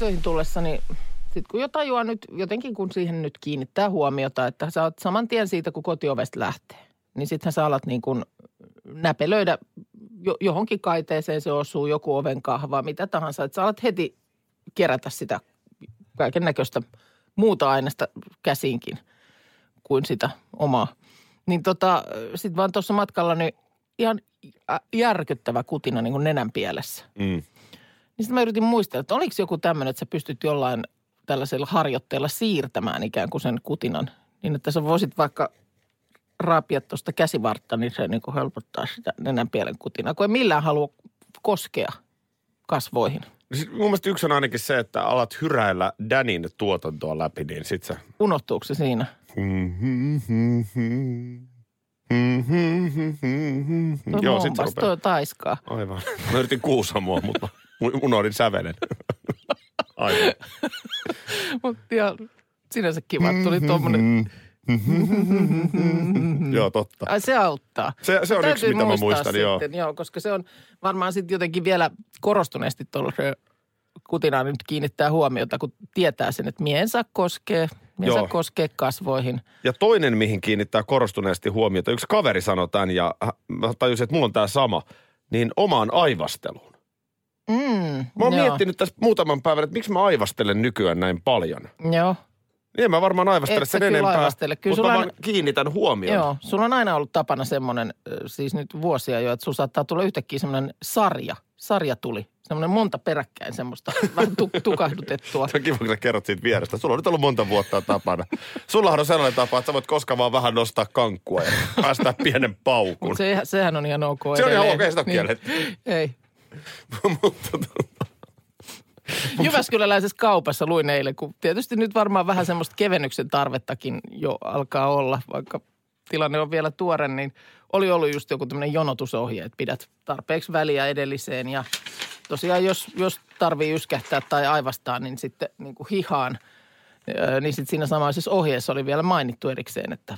töihin tullessani, sit kun jo tajuaa nyt, jotenkin kun siihen nyt kiinnittää huomiota, että sä oot saman tien siitä, kun kotiovesta lähtee, niin sittenhän sä alat niin kuin näpelöidä jo, johonkin kaiteeseen se osuu, joku oven kahva, mitä tahansa. Että sä alat heti kerätä sitä kaiken näköistä muuta aineesta käsinkin kuin sitä omaa. Niin tota, sit vaan tuossa matkalla niin ihan järkyttävä kutina niin kuin nenän pielessä. Mm. Niin sitten mä yritin muistella, että oliko joku tämmöinen, että sä pystyt jollain tällaisella harjoitteella siirtämään ikään kuin sen kutinan. Niin, että sä voisit vaikka raapia tuosta käsivartta, niin se niin kuin helpottaa sitä nenänpielen kutinaa, kun ei millään halua koskea kasvoihin. Siis mun mielestä yksi on ainakin se, että alat hyräillä Danin tuotantoa läpi, niin sit sä... Unohtuuko se siinä? Tuo Joo, sit se rupeaa. tuo taiskaa. Aivan. Mä yritin kuusamoa, mutta mu- unohdin sävelen. Aivan. Mutta ja sinänsä kiva, että tuli tuommoinen. Joo, totta. Ai se auttaa. Se, se on Täytyy yksi, mitä mä muistan, joo. sitten, joo. koska se on varmaan sitten jotenkin vielä korostuneesti tuollaisen kutinaan nyt kiinnittää huomiota, kun tietää sen, että mien saa koskee, mien Joo. saa koskee kasvoihin. Ja toinen, mihin kiinnittää korostuneesti huomiota, yksi kaveri sanoi tämän ja mä tajusin, että mulla on tämä sama, niin omaan aivasteluun. Mm, Mä oon joo, miettinyt tässä muutaman päivän, että miksi mä aivastelen nykyään näin paljon. Joo, Niin en mä varmaan aivastele Et sen kyllä enempää, aivastele. Kyllä mutta sulla mä on- vaan kiinnitän huomioon. joo. Sulla on aina ollut tapana semmoinen, siis nyt vuosia jo, että sulla saattaa tulla yhtäkkiä semmoinen sarja. Sarja tuli. Semmoinen monta peräkkäin semmoista vähän tu- tukahdutettua. Se on kiva, kun sä kerrot siitä vierestä. Sulla on nyt ollut monta vuotta tapana. Sullahan on sellainen tapa, että sä voit koskaan vaan vähän nostaa kankkua ja päästää pienen paukun. Mutta se, sehän on ihan ok Se on ihan edelleen. ok, sitä on kielletty. Ei. Tota, Jyväskyläläisessä kaupassa luin eilen, kun tietysti nyt varmaan vähän semmoista kevennyksen tarvettakin jo alkaa olla, vaikka tilanne on vielä tuore, niin oli ollut just joku tämmöinen jonotusohje, että pidät tarpeeksi väliä edelliseen ja tosiaan jos, jos tarvii yskähtää tai aivastaa, niin sitten niin kuin hihaan, niin sitten siinä samaisessa ohjeessa oli vielä mainittu erikseen, että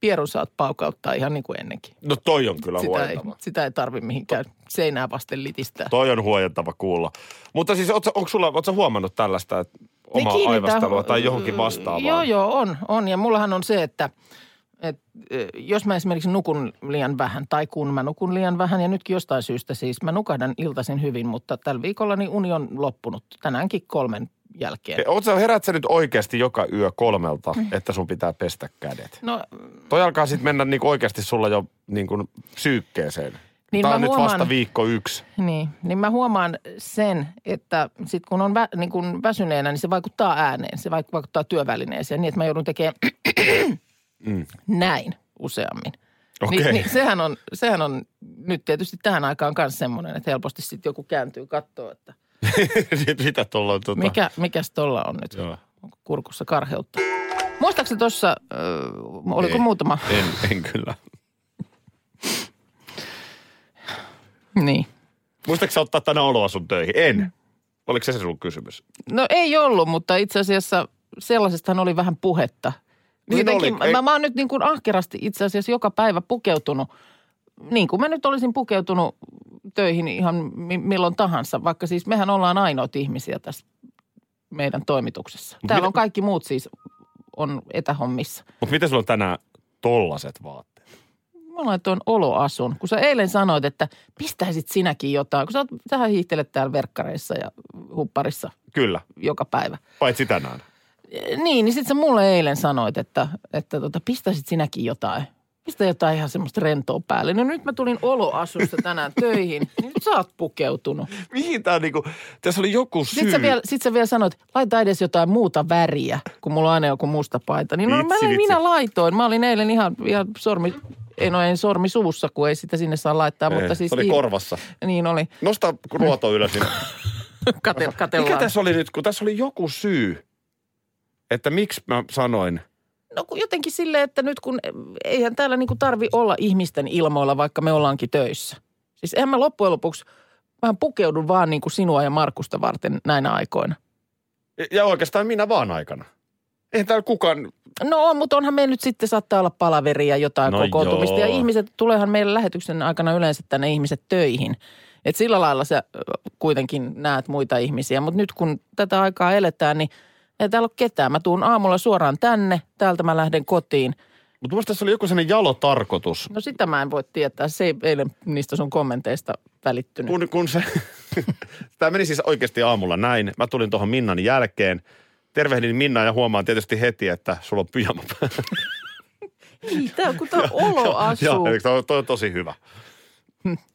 pierun saat paukauttaa ihan niin kuin ennenkin. no toi on kyllä Sitä ei, huojentava. sitä ei tarvi mihinkään seinää vasten litistää. Toi on huojentava kuulla. Mutta siis ootko, onko sulla, ootko huomannut tällaista, että omaa Niin aivastelua tai johonkin vastaavaan? Joo, joo, on, on. Ja mullahan on se, että, että jos mä esimerkiksi nukun liian vähän tai kun mä nukun liian vähän ja nytkin jostain syystä siis mä nukahdan iltaisin hyvin, mutta tällä viikolla niin uni on loppunut tänäänkin kolmen jälkeen. Sä, herät sä nyt oikeasti joka yö kolmelta, että sun pitää pestä kädet? No Toi alkaa sitten mennä niinku oikeasti sulla jo niinku syykkeeseen. Niin Tää mä on nyt huomaan- vasta viikko yksi. Niin, niin mä huomaan sen, että sit kun on vä, niin kun väsyneenä, niin se vaikuttaa ääneen. Se vaik- vaikuttaa työvälineeseen niin, että mä joudun tekemään näin useammin. Okei. Niin, niin sehän, on, sehän on nyt tietysti tähän aikaan myös semmoinen, että helposti sitten joku kääntyy katsoa, että Sitä tuolla on tota... mikä, mikäs tolla on nyt. Joo. Onko kurkussa karheutta? Muistaakseni tuossa, äh, oliko Ei. muutama? En, en kyllä. Niin. Muistatko sä ottaa tänä oloa sun töihin? En. Oliko se se sun kysymys? No ei ollut, mutta itse asiassa sellaisestahan oli vähän puhetta. Niin Jotenkin oli. Ei- Mä, mä oon nyt niin kuin ahkerasti itse asiassa joka päivä pukeutunut, niin kuin mä nyt olisin pukeutunut töihin ihan mi- milloin tahansa, vaikka siis mehän ollaan ainoat ihmisiä tässä meidän toimituksessa. Täällä on kaikki muut siis on etähommissa. Mutta miten sulla on tänään tollaset vaatteet? Mä laitoin oloasun, kun sä eilen sanoit, että pistäisit sinäkin jotain, kun sä oot, sähän hiihtelet täällä verkkareissa ja hupparissa Kyllä, joka päivä. paitsi tänään. Niin, niin sitten sä mulle eilen sanoit, että, että tota, pistäisit sinäkin jotain. Pistä jotain ihan semmoista rentoa päälle. No nyt mä tulin oloasusta tänään töihin, niin nyt sä oot pukeutunut. Mihin tää niinku, tässä oli joku syy. Sitten sä, vielä, sit sä vielä sanoit, laita edes jotain muuta väriä, kun mulla on aina joku musta paita. Niin no Vitsi, mä, vitsi. minä laitoin. Mä olin eilen ihan, ihan sormi, ei no en sormi suussa, kun ei sitä sinne saa laittaa. Ei, mutta siis se oli ihan- korvassa. Niin oli. Nosta ruoto ylös. Niin Kate, Mikä tässä oli nyt, kun tässä oli joku syy, että miksi mä sanoin, No kun jotenkin silleen, että nyt kun eihän täällä niinku tarvi olla ihmisten ilmoilla, vaikka me ollaankin töissä. Siis eihän mä loppujen lopuksi vähän pukeudun vaan niin kuin sinua ja Markusta varten näinä aikoina. ja- ja oikeastaan minä vaan aikana. Eihän täällä kukaan, No on, mutta onhan meillä nyt sitten saattaa olla palaveria jotain No kokoontumista. joo. Ja ihmiset, tuleehan meillä lähetyksen aikana yleensä tänne ihmiset töihin. Et sillä lailla sä kuitenkin näet muita ihmisiä. Mutta nyt kun tätä aikaa eletään, niin ei täällä ole ketään. Mä tuun aamulla suoraan tänne, täältä mä lähden kotiin. mutta mun tässä oli joku sellainen jalo tarkoitus. No sitä mä en voi tietää. Se ei eilen niistä sun kommenteista välittynyt. Kun, kun se, tämä meni siis oikeasti aamulla näin. Mä tulin tuohon Minnan jälkeen. Tervehdin Minnaa ja huomaan tietysti heti, että sulla on pyjama päällä. Ei, tää on kun tää olo asuu. Joo, toi, toi on tosi hyvä.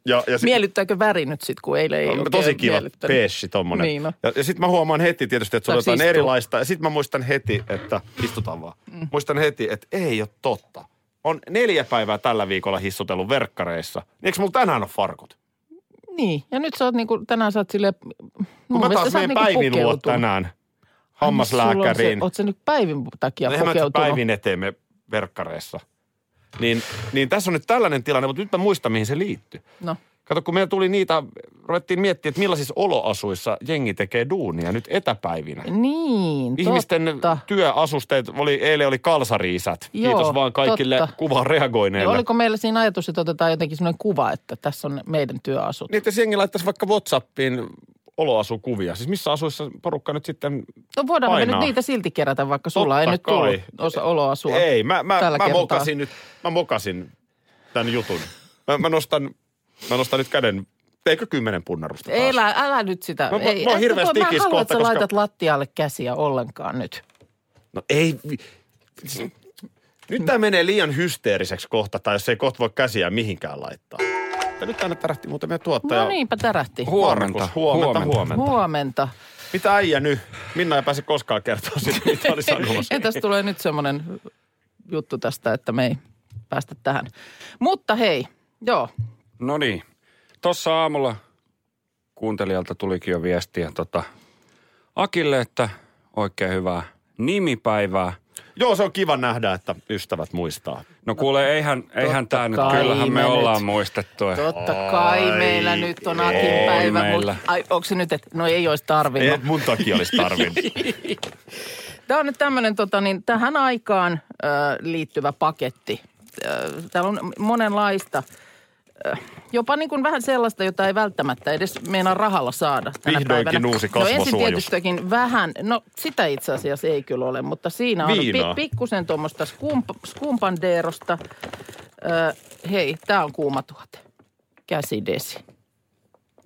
Ja, ja sit- Miellyttääkö väri nyt sitten, kun eilen ei oikein tosi kiva peessi tommonen. Niin no. Ja, ja sitten mä huomaan heti tietysti, että sulla on jotain istua? erilaista. Ja sitten mä muistan heti, että istutaan vaan. Mm. Muistan heti, että ei ole totta. On neljä päivää tällä viikolla hissutellut verkkareissa. Niin eikö mulla tänään ole farkut? Niin, ja nyt sä oot niinku, tänään sä oot silleen, Kun mä taas menen Päivin luo tänään hammaslääkäriin. Oot sä nyt päivin takia nyt pukeutunut? päivin eteemme verkkareissa. Niin, niin tässä on nyt tällainen tilanne, mutta nyt mä muistan, mihin se liittyy. No, Kato, kun meillä tuli niitä, ruvettiin miettiä, että millaisissa oloasuissa jengi tekee duunia nyt etäpäivinä. niin, Ihmisten totta. työasusteet, oli, eilen oli kalsariisät. Joo, Kiitos vaan kaikille totta. kuvaan Ja reagoineille. oliko meillä siinä ajatus, että otetaan jotenkin sellainen kuva, että tässä on meidän työasut? Niin, että jos jengi laittaisi vaikka Whatsappiin oloasukuvia. Siis missä asuissa porukka nyt sitten... No voidaan me nyt niitä silti kerätä, vaikka sulla ei Totta nyt kai. tullut osa oloasua. Ei, mä, mä, tällä mä kertaa. mokasin nyt, mä mokasin tämän jutun. Mä, mä, nostan, mä nostan nyt käden, eikö kymmenen punnarusta taas? Ei, älä, älä nyt sitä. Mä- mä- ei, mä oon hirveästi Mä en tikis halua, kohta, että sä koska- laitat lattialle käsiä ollenkaan nyt. No ei. Nyt tämä menee liian hysteeriseksi kohta, tai jos ei kohta voi käsiä mihinkään laittaa. Ja nyt tänne tärähti muuten meidän tuottaja. No niinpä tärähti. Huomenta. Markus, huomenta, huomenta. huomenta. Huomenta. Mitä äijä nyt? Minna ei pääse koskaan kertoa sitä, mitä oli sanomassa. Entäs tulee nyt semmoinen juttu tästä, että me ei päästä tähän. Mutta hei, joo. No niin. Tuossa aamulla kuuntelijalta tulikin jo viestiä tota Akille, että oikein hyvää nimipäivää. Joo, se on kiva nähdä, että ystävät muistaa. No kuule, eihän, eihän tämä nyt, kyllähän me me ollaan nyt. muistettu. Totta kai Ai, meillä nyt on Akin ei päivä. meillä. Mut, ai, onko se nyt, että no ei olisi tarvinnut. Ei, mun takia olisi tarvinnut. Tämä on nyt tämmöinen tota, niin, tähän aikaan ö, liittyvä paketti. Ö, täällä on monenlaista. Jopa niin kuin vähän sellaista, jota ei välttämättä edes meinaa rahalla saada tänä Vihdoinkin päivänä. uusi No ensin kasvosuojus. tietystikin vähän, no sitä itse asiassa ei kyllä ole, mutta siinä on Viinaa. pikkusen tuommoista skump, skumpandeerosta. Ö, hei, tämä on kuuma tuote. Käsidesi.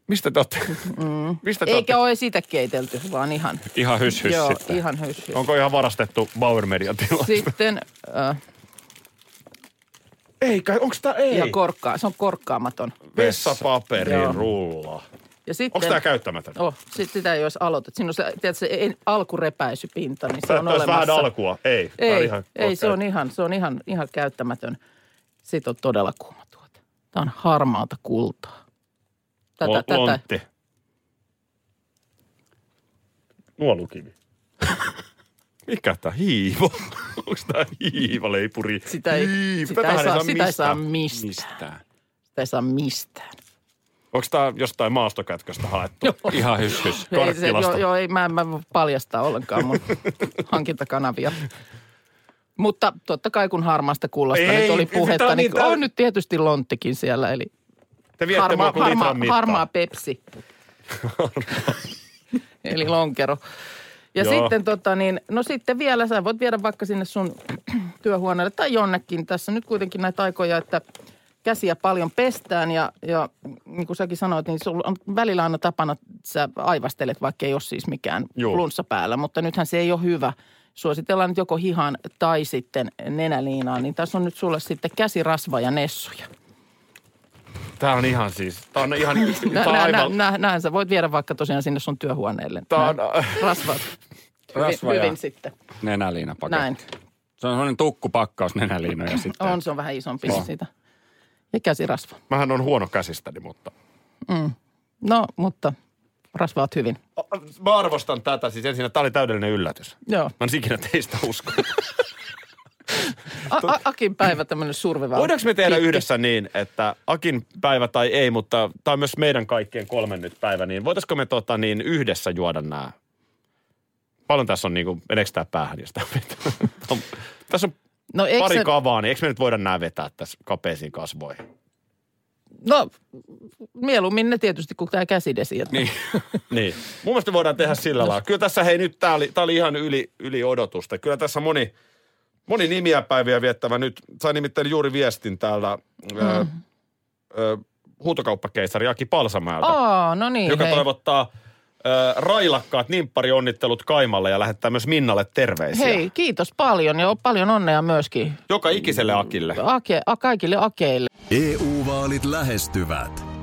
Mistä te olette? Mm. Mistä te Eikä olette? ole sitä keitelty, vaan ihan, Ihan hys, hys joo, sitten. ihan hys, hys. Onko ihan varastettu Bauer Median tilasta? Sitten ö, Ei kai, onks tää ei? ihan korkkaa, se on korkkaamaton. Vessapaperi Joo. rulla. Ja sitten, Onks tää käyttämätön? Oh, sit sitä ei olisi aloitettu. Siinä on se, tiedätkö, se en- alkurepäisypinta, niin se on olemassa. vähän alkua. Ei. Ei, ihan ei se on ihan, se on ihan, ihan käyttämätön. Sitten on todella kuuma tuote. Tämä on harmaata kultaa. Tätä, Lo- tätä, Lontti. Nuolukivi. Mikä tää hiivo? Onks tää hiivaleipuri? sitä ei, sitä ei, Tätähän saa, sitä ei saa mistään. mistään. Sitä ei saa mistään. Onks tää jostain maastokätköstä haettu? Ihan hys, hys. Ei, se, joo, joo, ei, mä en mä voi paljastaa ollenkaan mun hankintakanavia. Mutta totta kai kun harmaasta kullasta Ei, nyt oli tää on puhetta, niin, niin, tää- on nyt tietysti lonttikin siellä. Eli Te viette harmaa, harmaa Pepsi. Eli lonkero. Ja Joo. sitten tota niin, no sitten vielä sä voit viedä vaikka sinne sun työhuoneelle tai jonnekin. Tässä nyt kuitenkin näitä aikoja, että käsiä paljon pestään ja, ja niin kuin säkin sanoit, niin sulla on välillä aina tapana, että sä aivastelet, vaikka ei ole siis mikään Joo. flunssa päällä, mutta nythän se ei ole hyvä. Suositellaan nyt joko hihan tai sitten nenäliinaa, niin tässä on nyt sulle sitten käsirasva ja nessuja. Tää on ihan siis, tää on ihan, Nä, on nä, aivan, nä, nä, näin sä voit viedä vaikka tosiaan sinne sun työhuoneelle. tää on. Rasvat. Rasva hyvin, ja hyvin sitten. nenäliinapaketti. Näin. Se on sellainen tukkupakkaus nenäliinoja sitten. On, se on vähän isompi siitä. Ja käsirasva. mähän on huono käsistäni, mutta No, mutta rasvaat hyvin. Mä arvostan tätä. Siis ensin, tämä oli täydellinen yllätys. Joo. Mä en ikinä teistä usko. A- Akin päivä tämmöinen surviva. Voidaanko me tehdä yhdessä niin, että Akin päivä tai ei, mutta tämä on myös meidän kaikkien kolmen nyt päivä, niin voitaisiko me tota, niin yhdessä juoda nämä? Paljon tässä on niinku, meneekö tämä päähän josta Tässä on No, pari se, kavaa, niin eikö me nyt voida nämä vetää tässä kapeisiin kasvoihin? no mieluummin ne tietysti kuin tämä käsidesi. Niin. niin. Mun mielestä voidaan tehdä sillä lailla. Kyllä tässä, hei nyt tää oli, tää oli ihan yli, yli odotusta. Kyllä tässä moni, moni nimiä päiviä viettävä nyt. Sain nimittäin juuri viestin täällä mm. ö, ö, huutokauppakeisari Aki Palsamäeltä, Aa, no niin, joka hei. toivottaa ö, railakkaat nimpparionnittelut Kaimalle ja lähettää myös Minnalle terveisiä. Hei, kiitos paljon ja paljon onnea myöskin Joka ikiselle Akille. Ake, a, kaikille akeille. EU-vaalit lähestyvät.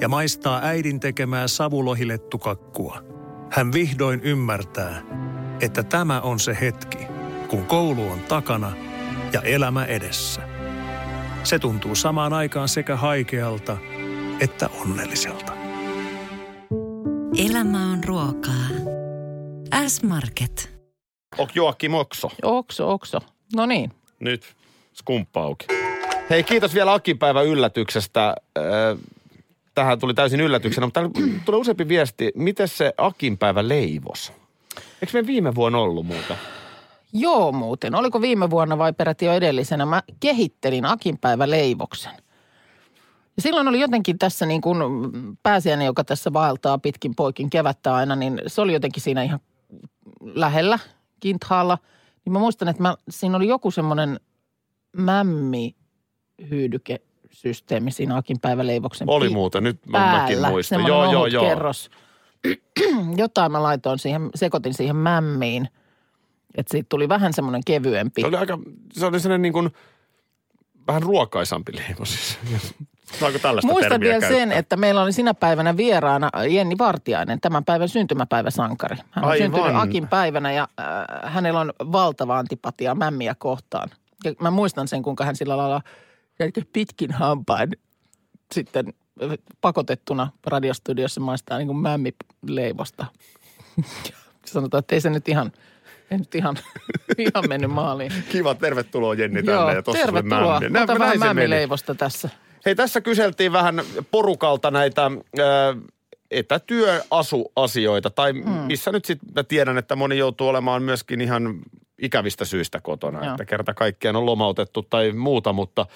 ja maistaa äidin tekemää savulohilettukakkua, hän vihdoin ymmärtää, että tämä on se hetki, kun koulu on takana ja elämä edessä. Se tuntuu samaan aikaan sekä haikealta että onnelliselta. Elämä on ruokaa. S-Market. Ok Joakki Mokso. Okso, okso. No niin. Nyt skumppa auki. Hei, kiitos vielä Akin päivän yllätyksestä. Äh, Tähän tuli täysin yllätyksenä, mutta tulee useampi viesti. Miten se Akin päivä leivos? Eikö me viime vuonna ollut muuta? Joo muuten. Oliko viime vuonna vai peräti jo edellisenä? Mä kehittelin Akinpäivä leivoksen. Ja silloin oli jotenkin tässä niin kuin pääsiäinen, joka tässä vaeltaa pitkin poikin kevättä aina, niin se oli jotenkin siinä ihan lähellä kinthaalla. Niin mä muistan, että mä, siinä oli joku semmoinen mämmi hyödykesysteemi siinä Akinpäiväleivoksen Oli muuten, nyt mä, mäkin muistan. Joo, joo, joo. kerros. Jotain mä laitoin siihen, sekoitin siihen mämmiin. Että siitä tuli vähän semmoinen kevyempi. Se oli aika, se oli sellainen niin kuin, vähän ruokaisampi leivos. siis. Saanko tällaista Muistan vielä käyttää? sen, että meillä oli sinä päivänä vieraana Jenni Vartiainen, tämän päivän syntymäpäiväsankari. Hän on Aivan. syntynyt Akin päivänä ja äh, hänellä on valtava antipatia mämmiä kohtaan. Ja mä muistan sen, kuinka hän sillä lailla pitkin hampain sitten pakotettuna radiostudiossa maistaa niin kuin mämmileivosta. Sanotaan, että ei se nyt ihan, ei nyt ihan, ihan mennyt maaliin. Kiva, tervetuloa Jenni tänne. Joo, ja tossa tervetuloa. mämmi. Nä- Ota vähän mämmileivosta tässä. Hei, tässä kyseltiin vähän porukalta näitä äh, etätyöasuasioita, tai mm. missä nyt sitten mä tiedän, että moni joutuu olemaan myöskin ihan ikävistä syistä kotona, Joo. että kerta kaikkiaan on lomautettu tai muuta, mutta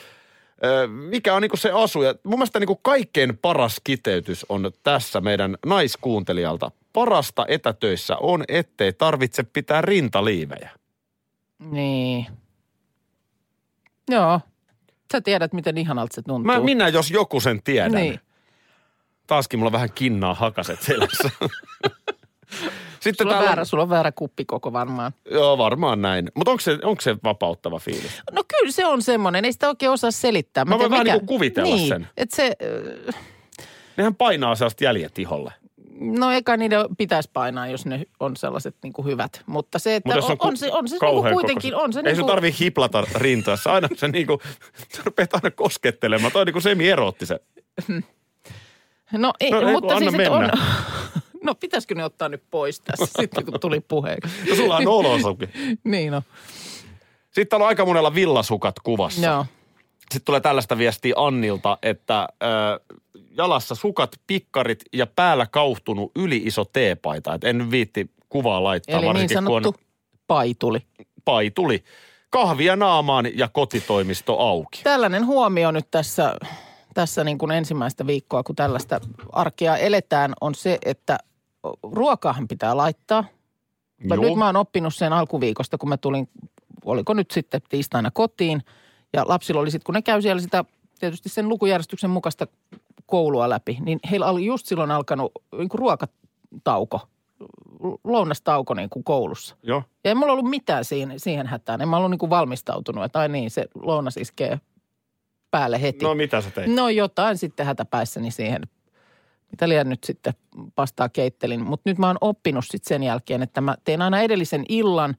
mikä on niinku se asu? Ja mun mielestä niinku kaikkein paras kiteytys on tässä meidän naiskuuntelijalta. Parasta etätöissä on, ettei tarvitse pitää rintaliivejä. Niin. Joo. Sä tiedät, miten ihanalta se tuntuu. Mä, minä jos joku sen tiedän. Niin. Taaskin mulla vähän kinnaa hakaset selässä. Sitten Sulla on, täällä väärä, sulla on väärä kuppikoko varmaan. Joo, varmaan näin. Mutta onko se, onko se vapauttava fiilis? No kyllä se on semmoinen, ei sitä oikein osaa selittää. Mä voin tiedän, vähän niinku kuvitella niin, sen. Että se, äh, Nehän painaa sellaista jäljet iholle. no eikä niiden pitäisi painaa, jos ne on sellaiset niin kuin hyvät. Mutta se, että Mutta on, on, ku- on, se, on se niin kuin kuitenkin, on se Ei niin sun kuin, tarvii hiplata rintaa. Se aina se niinku, sä rupeat aina koskettelemaan. Toi on niinku semi-eroottisen. no ei, No ei, mutta siis, on. no pitäisikö ne ottaa nyt pois tässä sitten, kun tuli puheeksi. No sulla on olosuki. niin no, Sitten on aika monella villasukat kuvassa. joo. Sitten tulee tällaista viestiä Annilta, että ö, jalassa sukat, pikkarit ja päällä kauhtunut yli iso teepaita. Et en viitti kuvaa laittaa, Eli niin varsinkin kun on sanottu paituli. Paituli. Kahvia naamaan ja kotitoimisto auki. Tällainen huomio nyt tässä, tässä niin kuin ensimmäistä viikkoa, kun tällaista arkea eletään, on se, että ruokaahan pitää laittaa. Juu. Nyt mä oon oppinut sen alkuviikosta, kun mä tulin, oliko nyt sitten tiistaina kotiin. Ja lapsilla oli sitten, kun ne käy siellä sitä tietysti sen lukujärjestyksen mukaista koulua läpi, niin heillä oli just silloin alkanut niin kuin ruokatauko, lounastauko niin kuin koulussa. Joo. Ja ei mulla ollut mitään siihen, siihen hätään. En mä ollut niin kuin valmistautunut, että ai niin, se lounas iskee päälle heti. No mitä sä teit? No jotain sitten hätäpäissäni siihen, mitä liian nyt sitten pastaa keittelin. Mutta nyt mä oon oppinut sitten sen jälkeen, että mä teen aina edellisen illan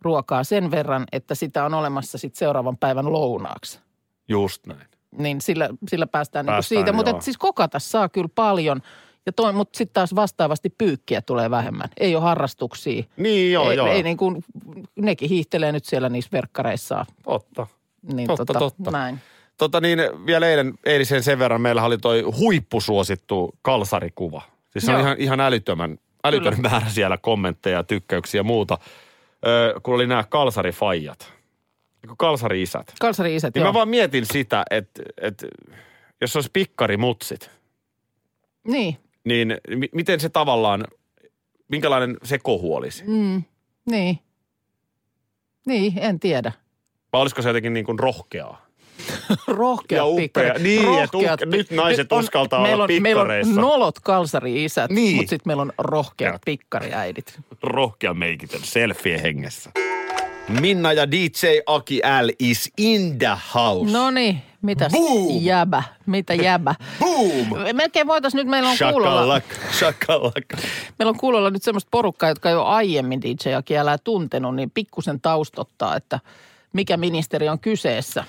ruokaa sen verran, että sitä on olemassa sitten seuraavan päivän lounaaksi. Just näin. Niin sillä, sillä päästään, niinku Päästään, siitä. Mutta siis kokata saa kyllä paljon. Ja toi, mutta sitten taas vastaavasti pyykkiä tulee vähemmän. Ei ole harrastuksia. Niin joo, ei, joo. ei niin kuin, nekin hiihtelee nyt siellä niissä verkkareissaan. Totta. Niin Totta, tota, totta. Näin. Tota niin, vielä eilen, eilisen sen verran meillä oli toi huippusuosittu kalsarikuva. Siis se on ihan, ihan älyttömän, älytön määrä siellä kommentteja, tykkäyksiä ja muuta. Öö, kun oli nämä kalsarifaijat, kalsari-isät. Kalsari isät, Niin joo. mä vaan mietin sitä, että, että jos olisi pikkarimutsit, Niin, niin mi- miten se tavallaan, minkälainen se kohu olisi? mm, niin. Niin, en tiedä. Vai olisiko se jotenkin niin kuin rohkeaa? Rohkeat Ja upea. pikkarit. Niin, Rohkeat et uhke- nyt naiset on- uskaltaa olla meillä on, Meillä pikkareissa. on nolot kalsari-isät, Niin. mutta sitten meillä on rohkeat Ja. pikkariäidit. rohkea meikitön selfie hengessä. Minna ja DJ Aki L is in the house. No niin, Boom! jäbä, mitä jäbä. Boom! Melkein voitaisiin nyt, meillä on kuulolla, Shakalak, shakalak. meillä on kuulolla nyt semmoista porukkaa, jotka ole aiemmin DJ Aki älää tuntenut, niin pikkusen taustottaa, että mikä ministeri on kyseessä.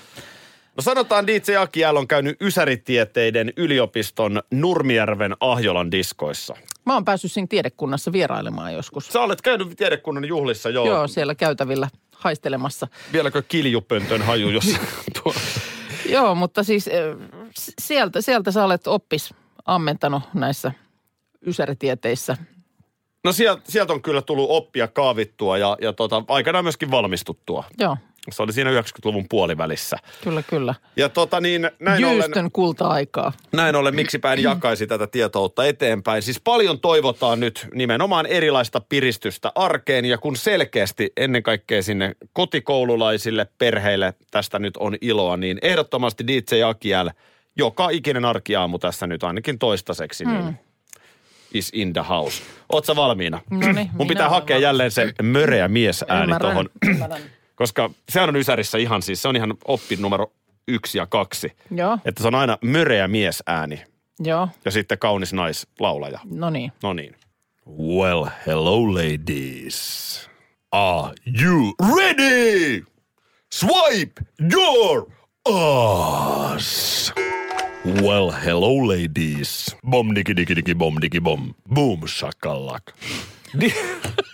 No sanotaan DJ Aki L on käynyt Ysäritieteiden yliopiston Nurmijärven Ahjolan diskoissa. Mä oon päässyt siinä tiedekunnassa vierailemaan joskus. Sä olet käynyt tiedekunnan juhlissa jo. Joo, siellä käytävillä haistelemassa. Vieläkö kiljupöntön haju jos? Joo, mutta siis eh, sieltä, sieltä sä olet oppis ammentanut näissä ysäritieteissä. No sieltä, sieltä on kyllä tullut oppia kaavittua ja, ja tota, aikanaan myöskin valmistuttua. Joo, Se oli siinä 90-luvun puolivälissä. kyllä, kyllä. Ja tota niin, näin ollen, Jyystön kulta-aikaa. näin ollen, miksipä en jakaisi tätä tietoutta eteenpäin. Siis paljon toivotaan nyt nimenomaan erilaista piristystä arkeen ja kun selkeästi ennen kaikkea sinne kotikoululaisille perheille tästä nyt on iloa, niin ehdottomasti DJ Akiel joka ikinen arkiaamu tässä nyt ainakin toistaiseksi, niin is in the house. Oot sä valmiina? Noniin, Mun minä pitää hakea valmis. jälleen se möreä miesääni Ymmärrän, tuohon. Koska sehän on Ysärissä ihan siis, se on ihan oppi numero yksi ja kaksi. Joo, Että se on aina möreä miesääni joo, ja sitten kaunis naislaulaja. no niin. No niin. Well, hello ladies. Are you ready? Swipe your ass. Well, hello ladies. Bom digi digi digi bom digi bom. Boom shakalak.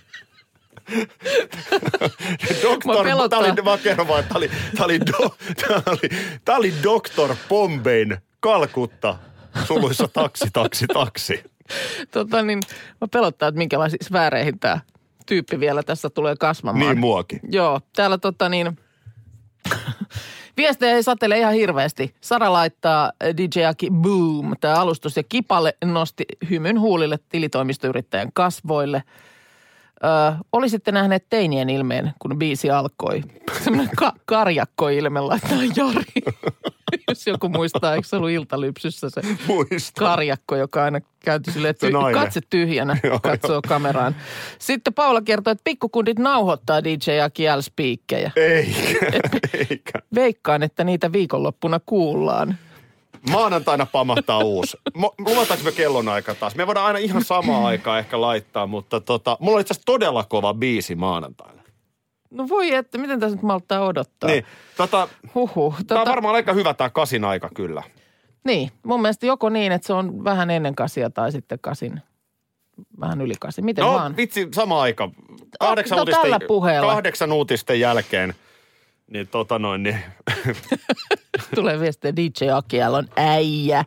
Doktor, tää oli, mä kerron vaan, tää oli, tää oli, do, tää oli, tää oli Doktor Bombein Kalkutta, suluissa taksi, taksi, taksi. Tota niin, mä pelottaa, että minkälaisiin sfääreihin tämä tyyppi vielä tässä tulee kasvamaan. Niin muakin. Joo, täällä tota niin, viestejä ei satele ihan hirveästi. Sara laittaa eh, DJ Aki Boom, tämä alustus ja Kipalle nosti hymyn huulille tilitoimistoyrittäjän kasvoille. Ö, olisitte nähneet teinien ilmeen, kun biisi alkoi. Semmoinen ka- karjakko-ilme laittaa Jari. Jos joku muistaa, eikö se ollut iltalypsyssä se Muista. karjakko, joka aina käyty silleen, että nainen. katse tyhjänä Joo, katsoo kameraan. Sitten Paula kertoo, että pikkukundit nauhoittaa DJ Aki L-spiikkejä. Eikä, eikä. Veikkaan, että niitä viikonloppuna kuullaan. Maanantaina pamahtaa uusi. Mo- Luvataanko me kellonaika taas? Me voidaan aina ihan samaa aikaa ehkä laittaa, mutta tota, mulla on itse asiassa todella kova biisi maanantaina. No voi, että miten tässä nyt malttaa odottaa. Niin, tota, Huhhuh. tää on Tota, varmaan aika hyvä tää kasin aika kyllä. niin, mun mielestä joko niin, että se on vähän ennen kasia tai sitten kasin, vähän yli kasi. Miten No vaan? vitsi, sama aika. Kahdeksan, no uutisten, tällä puheella. kahdeksan uutisten jälkeen. Niin tota noin, niin Tulee viestiä DJ Aki L on äijä.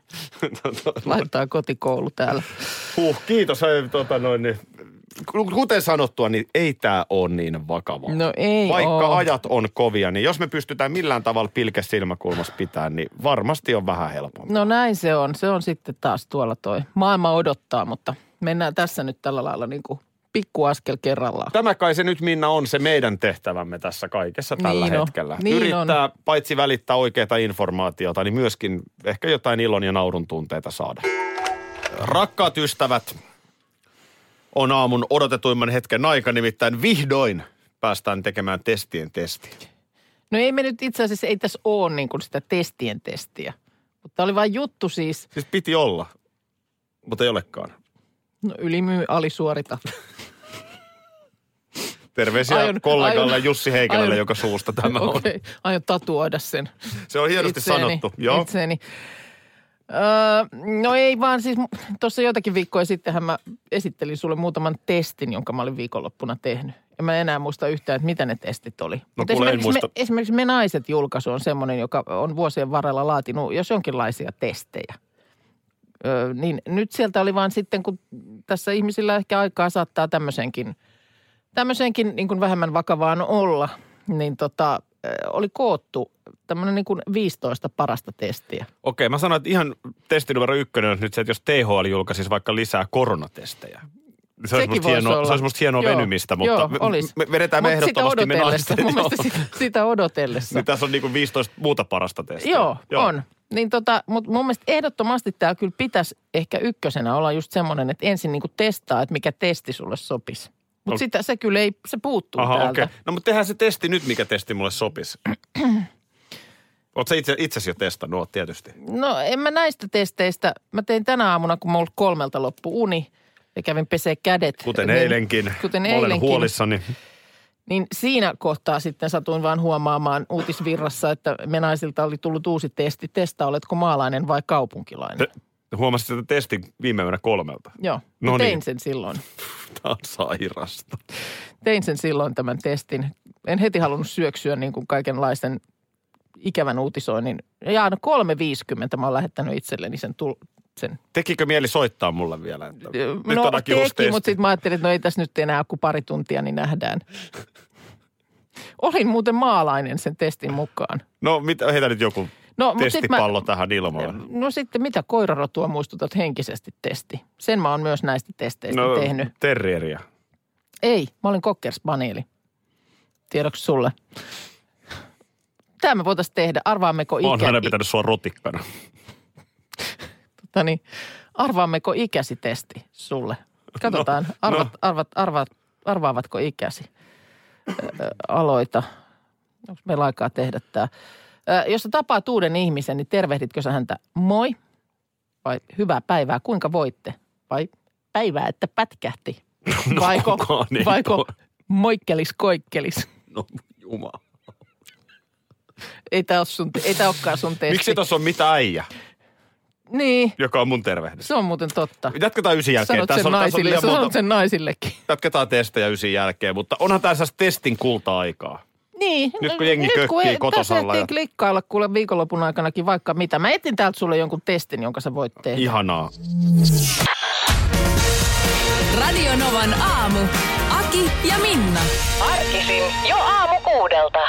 Laittaa kotikoulu täällä. huh, kiitos. Hei, tota noin, niin kuten sanottua, niin ei tämä ole niin vakavaa. No ei Vaikka oo. ajat on kovia, niin jos me pystytään millään tavalla pilke silmäkulmassa pitää, niin varmasti on vähän helpompaa. No näin se on. Se on sitten taas tuolla toi. Maailma odottaa, mutta mennään tässä nyt tällä lailla niin kuin pikku askel kerrallaan. Tämä kai se nyt Minna on se meidän tehtävämme tässä kaikessa tällä Niin on. hetkellä. Niin Yrittää paitsi välittää oikeaa informaatiota, niin myöskin ehkä jotain ilon ja naurun tunteita saada. Rakkaat ystävät, on aamun odotetuimman hetken aika, nimittäin vihdoin päästään tekemään testien testi. No ei me nyt itse asiassa, ei tässä ole niin kuin sitä testien testiä. Mutta oli vain juttu siis, Siis piti olla, mutta ei olekaan. no ylimyy, alisuorita. Terveisiä Aion- kollegalle aion- Jussi Heikälälle, aion- joka suusta tämä on. Okei, aion tatuoida sen. Se on hienosti itseeni, sanottu. Joo. Itseeni. Öö, no ei vaan siis, tuossa joitakin viikkoja sittenhän mä esittelin sulle muutaman testin, jonka mä olin viikonloppuna tehnyt. En mä enää muista yhtään, että mitä ne testit oli. Mut kuule, en esimerkiksi, muista. Me, esimerkiksi Me Naiset julkaisu on semmoinen, joka on vuosien varrella laatinut jos jonkinlaisia testejä. Öö, niin nyt sieltä oli vaan sitten, kun tässä ihmisillä ehkä aikaa saattaa tämmöisenkin, tämmöisenkin niin kuin vähemmän vakavaan olla, niin tota, oli koottu tämmöinen niin kuin 15 parasta testiä. Okei, mä sanoin, että ihan testi numero ykkönen on nyt se, että jos THL julkaisisi vaikka lisää koronatestejä. Se olisi, musta hienoa, olla. se olisi musta hienoa Joo, venymistä, mutta joo, me, olisi. me vedetään me Mut sitä ehdottomasti me odotellessa, naiset. mun mielestä sitä, sitä odotellessa. Niin tässä on niinku 15 muuta parasta testiä. Joo, Joo, on. Niin tota, mutta mun mielestä ehdottomasti tämä kyllä pitäisi ehkä ykkösenä olla just semmoinen, että ensin niinku testaa, että mikä testi sulle sopisi. Mutta sitä se kyllä ei, se puuttuu Aha, täältä. Okay. No mutta tehdään se testi nyt, mikä testi mulle sopisi. Oletko sä itse, itsesi jo testannut? Oot tietysti. No en mä näistä testeistä, mä tein tänä aamuna, kun mulla kolmelta loppu uni ja kävin pesee kädet. Kuten niin, eilenkin. Kuten Mä olen eilenkin. huolissani. Niin siinä kohtaa sitten satuin vaan huomaamaan uutisvirrassa, että me naisilta oli tullut uusi testi. Testa, oletko maalainen vai kaupunkilainen. Te, huomasit sitä testin viime yönä kolmelta. Joo, No tein niin. sen silloin. Tämä on sairasta. Tein sen silloin tämän testin. En heti halunnut syöksyä niin kuin kaikenlaisen ikävän uutisoinnin. Ja no 3.50 mä oon lähettänyt itselleni sen, tul- sen Tekikö mieli soittaa mulle vielä? Että nyt no Akilus teki, mutta sitten mä ajattelin, että no ei tässä nyt enää kuin pari tuntia, niin nähdään. Olin muuten maalainen sen testin mukaan. No mitä, heitä nyt joku No, sit testipallo tähän ilmalle. No sitten mitä koirarotua muistutat henkisesti testi? Sen mä oon myös näistä testeistä No, tehnyt. terrieriä. Ei, mä olin Cocker Spanieli. Tiedoksi sulle. Tämä me voitaisiin tehdä. Arvaammeko Mä oon ikä... aina pitänyt sua rotikkana. Tota niin, arvaammeko ikäsi testi sulle? Katsotaan, No, arvat, no. arvat, arvat, arvaavatko ikäsi? Ö, aloita. Onko meillä aikaa tehdä tämä? Jos sä tapaat uuden ihmisen, niin tervehditkö sä häntä moi vai hyvää päivää, kuinka voitte? Vai päivää, että pätkähti? No, vaiko, vaiko moikkelis koikkelis? No jumala. Ei tämä ole sun, ei tää olekaan sun testi. Miksi tuossa on mitä äijä, Niin, joka on mun tervehdys? se on muuten totta. Jatketaan ysin jälkeen. Sanot Tässä sen, on, tässä on naisille, liian sä sanot monta. sen naisillekin. Jatketaan testejä ysin jälkeen, mutta onhan tässä testin kulta-aikaa. Niin. Nyt kun jengi nyt kun ei- kotosalla Tässä ehtii ja- klikkailla kuule viikonlopun aikanakin vaikka mitä. Mä etin täältä sulle jonkun testin, jonka sä voit tehdä. Ihanaa. Radio Novan aamu. Aki ja Minna. Arkisin jo aamu kuudelta.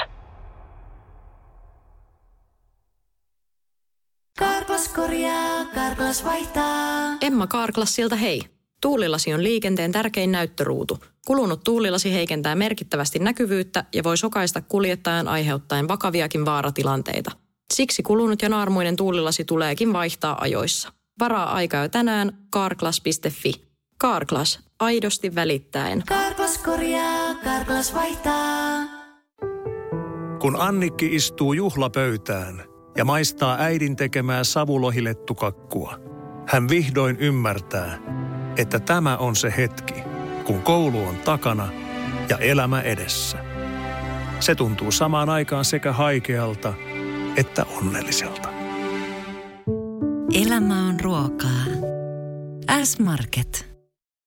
Karklas korjaa, Karklas vaihtaa. Emma Kaarklassilta hei. Tuulilasi on liikenteen tärkein näyttöruutu. Kulunut tuulilasi heikentää merkittävästi näkyvyyttä ja voi sokaista kuljettajan aiheuttaen vakaviakin vaaratilanteita. Siksi kulunut ja naarmuinen tuulilasi tuleekin vaihtaa ajoissa. Varaa aikaa jo tänään karklas.fi. Karklas, aidosti välittäen. Karklas korjaa, Karklas vaihtaa. Kun Annikki istuu juhlapöytään ja maistaa äidin tekemää savulohilettukakkua, hän vihdoin ymmärtää, että tämä on se hetki, kun koulu on takana ja elämä edessä. Se tuntuu samaan aikaan sekä haikealta että onnelliselta. Elämä on ruokaa. S-Market.